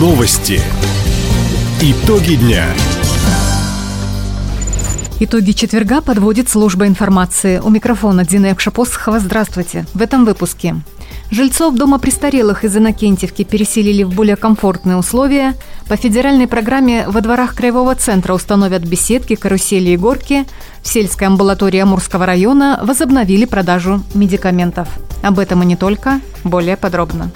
Новости. Итоги дня. Итоги четверга подводит служба информации. У микрофона Дина Якшапосхова. Здравствуйте. В этом выпуске. Жильцов дома престарелых из Иннокентьевки переселили в более комфортные условия. По федеральной программе во дворах Краевого центра установят беседки, карусели и горки. В сельской амбулатории Амурского района возобновили продажу медикаментов. Об этом и не только. Более подробно.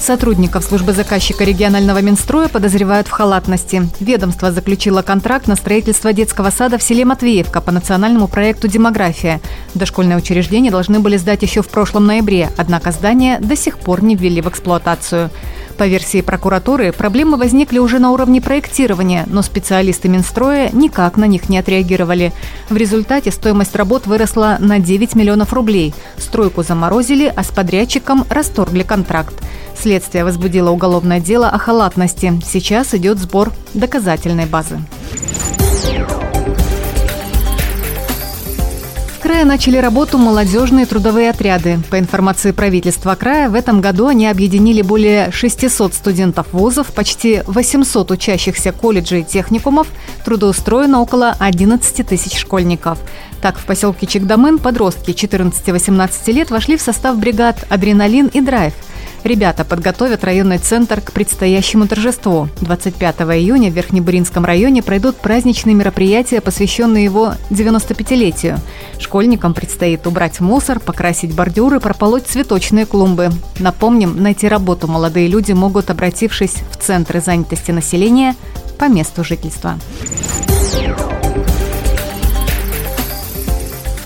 Сотрудников службы заказчика регионального Минстроя подозревают в халатности. Ведомство заключило контракт на строительство детского сада в селе Матвеевка по национальному проекту «Демография». Дошкольное учреждение должны были сдать еще в прошлом ноябре, однако здание до сих пор не ввели в эксплуатацию. По версии прокуратуры, проблемы возникли уже на уровне проектирования, но специалисты Минстроя никак на них не отреагировали. В результате стоимость работ выросла на 9 миллионов рублей. Стройку заморозили, а с подрядчиком расторгли контракт. Следствие возбудило уголовное дело о халатности. Сейчас идет сбор доказательной базы. Крае начали работу молодежные трудовые отряды. По информации правительства края, в этом году они объединили более 600 студентов вузов, почти 800 учащихся колледжей и техникумов, трудоустроено около 11 тысяч школьников. Так, в поселке Чекдамын подростки 14-18 лет вошли в состав бригад «Адреналин» и «Драйв», Ребята подготовят районный центр к предстоящему торжеству. 25 июня в Верхнебуринском районе пройдут праздничные мероприятия, посвященные его 95-летию. Школьникам предстоит убрать мусор, покрасить бордюры, прополоть цветочные клумбы. Напомним, найти работу молодые люди могут, обратившись в центры занятости населения по месту жительства.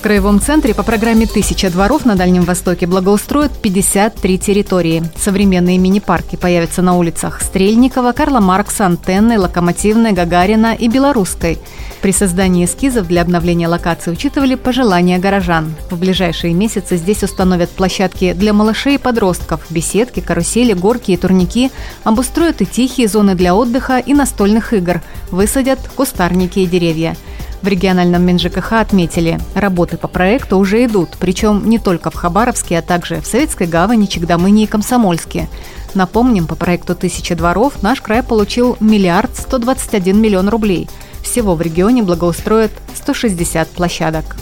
Краевом центре по программе «Тысяча дворов» на Дальнем Востоке благоустроят 53 территории. Современные мини-парки появятся на улицах Стрельникова, Карла Маркса, Антенной, Локомотивной, Гагарина и Белорусской. При создании эскизов для обновления локации учитывали пожелания горожан. В ближайшие месяцы здесь установят площадки для малышей и подростков, беседки, карусели, горки и турники, обустроят и тихие зоны для отдыха и настольных игр, высадят кустарники и деревья – в региональном МинЖКХ отметили, работы по проекту уже идут, причем не только в Хабаровске, а также в Советской Гавани, Чегдамыне и Комсомольске. Напомним, по проекту «Тысяча дворов» наш край получил миллиард 121 миллион рублей. Всего в регионе благоустроят 160 площадок.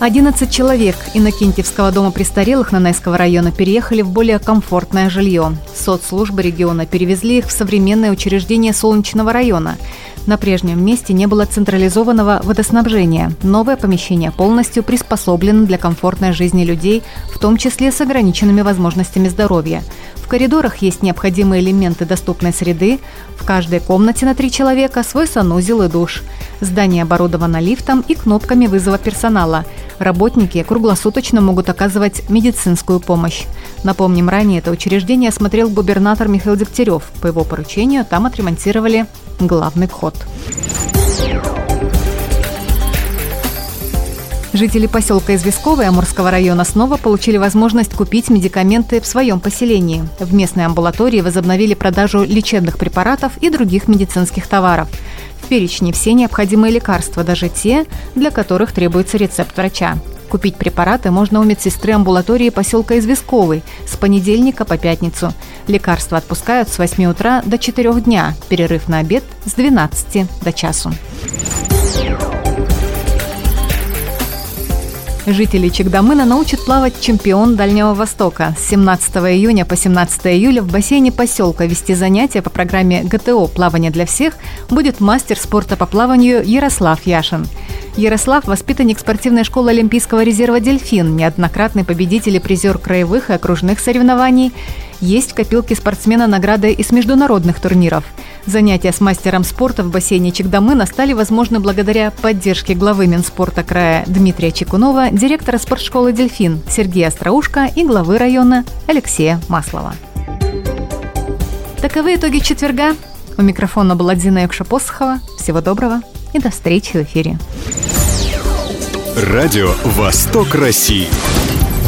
11 человек Иннокентьевского дома престарелых Нанайского района переехали в более комфортное жилье. Соцслужбы региона перевезли их в современное учреждение Солнечного района. На прежнем месте не было централизованного водоснабжения. Новое помещение полностью приспособлено для комфортной жизни людей, в том числе с ограниченными возможностями здоровья. В коридорах есть необходимые элементы доступной среды. В каждой комнате на три человека свой санузел и душ. Здание оборудовано лифтом и кнопками вызова персонала. Работники круглосуточно могут оказывать медицинскую помощь. Напомним, ранее это учреждение осмотрел губернатор Михаил Дегтярев. По его поручению там отремонтировали главный вход. Жители поселка Известковой Амурского района снова получили возможность купить медикаменты в своем поселении. В местной амбулатории возобновили продажу лечебных препаратов и других медицинских товаров. Перечне все необходимые лекарства, даже те, для которых требуется рецепт врача. Купить препараты можно у медсестры амбулатории поселка Известковый с понедельника по пятницу. Лекарства отпускают с 8 утра до 4 дня, перерыв на обед с 12 до часу. Жители Чегдамына научат плавать чемпион Дальнего Востока. С 17 июня по 17 июля в бассейне поселка вести занятия по программе ГТО «Плавание для всех» будет мастер спорта по плаванию Ярослав Яшин. Ярослав – воспитанник спортивной школы Олимпийского резерва «Дельфин», неоднократный победитель и призер краевых и окружных соревнований. Есть в копилке спортсмена награды из международных турниров – Занятия с мастером спорта в бассейне Чегдамына стали возможны благодаря поддержке главы Минспорта края Дмитрия Чекунова, директора спортшколы «Дельфин» Сергея Остроушка и главы района Алексея Маслова. Таковы итоги четверга. У микрофона была Дина Якшапосхова. Всего доброго и до встречи в эфире. Радио «Восток России».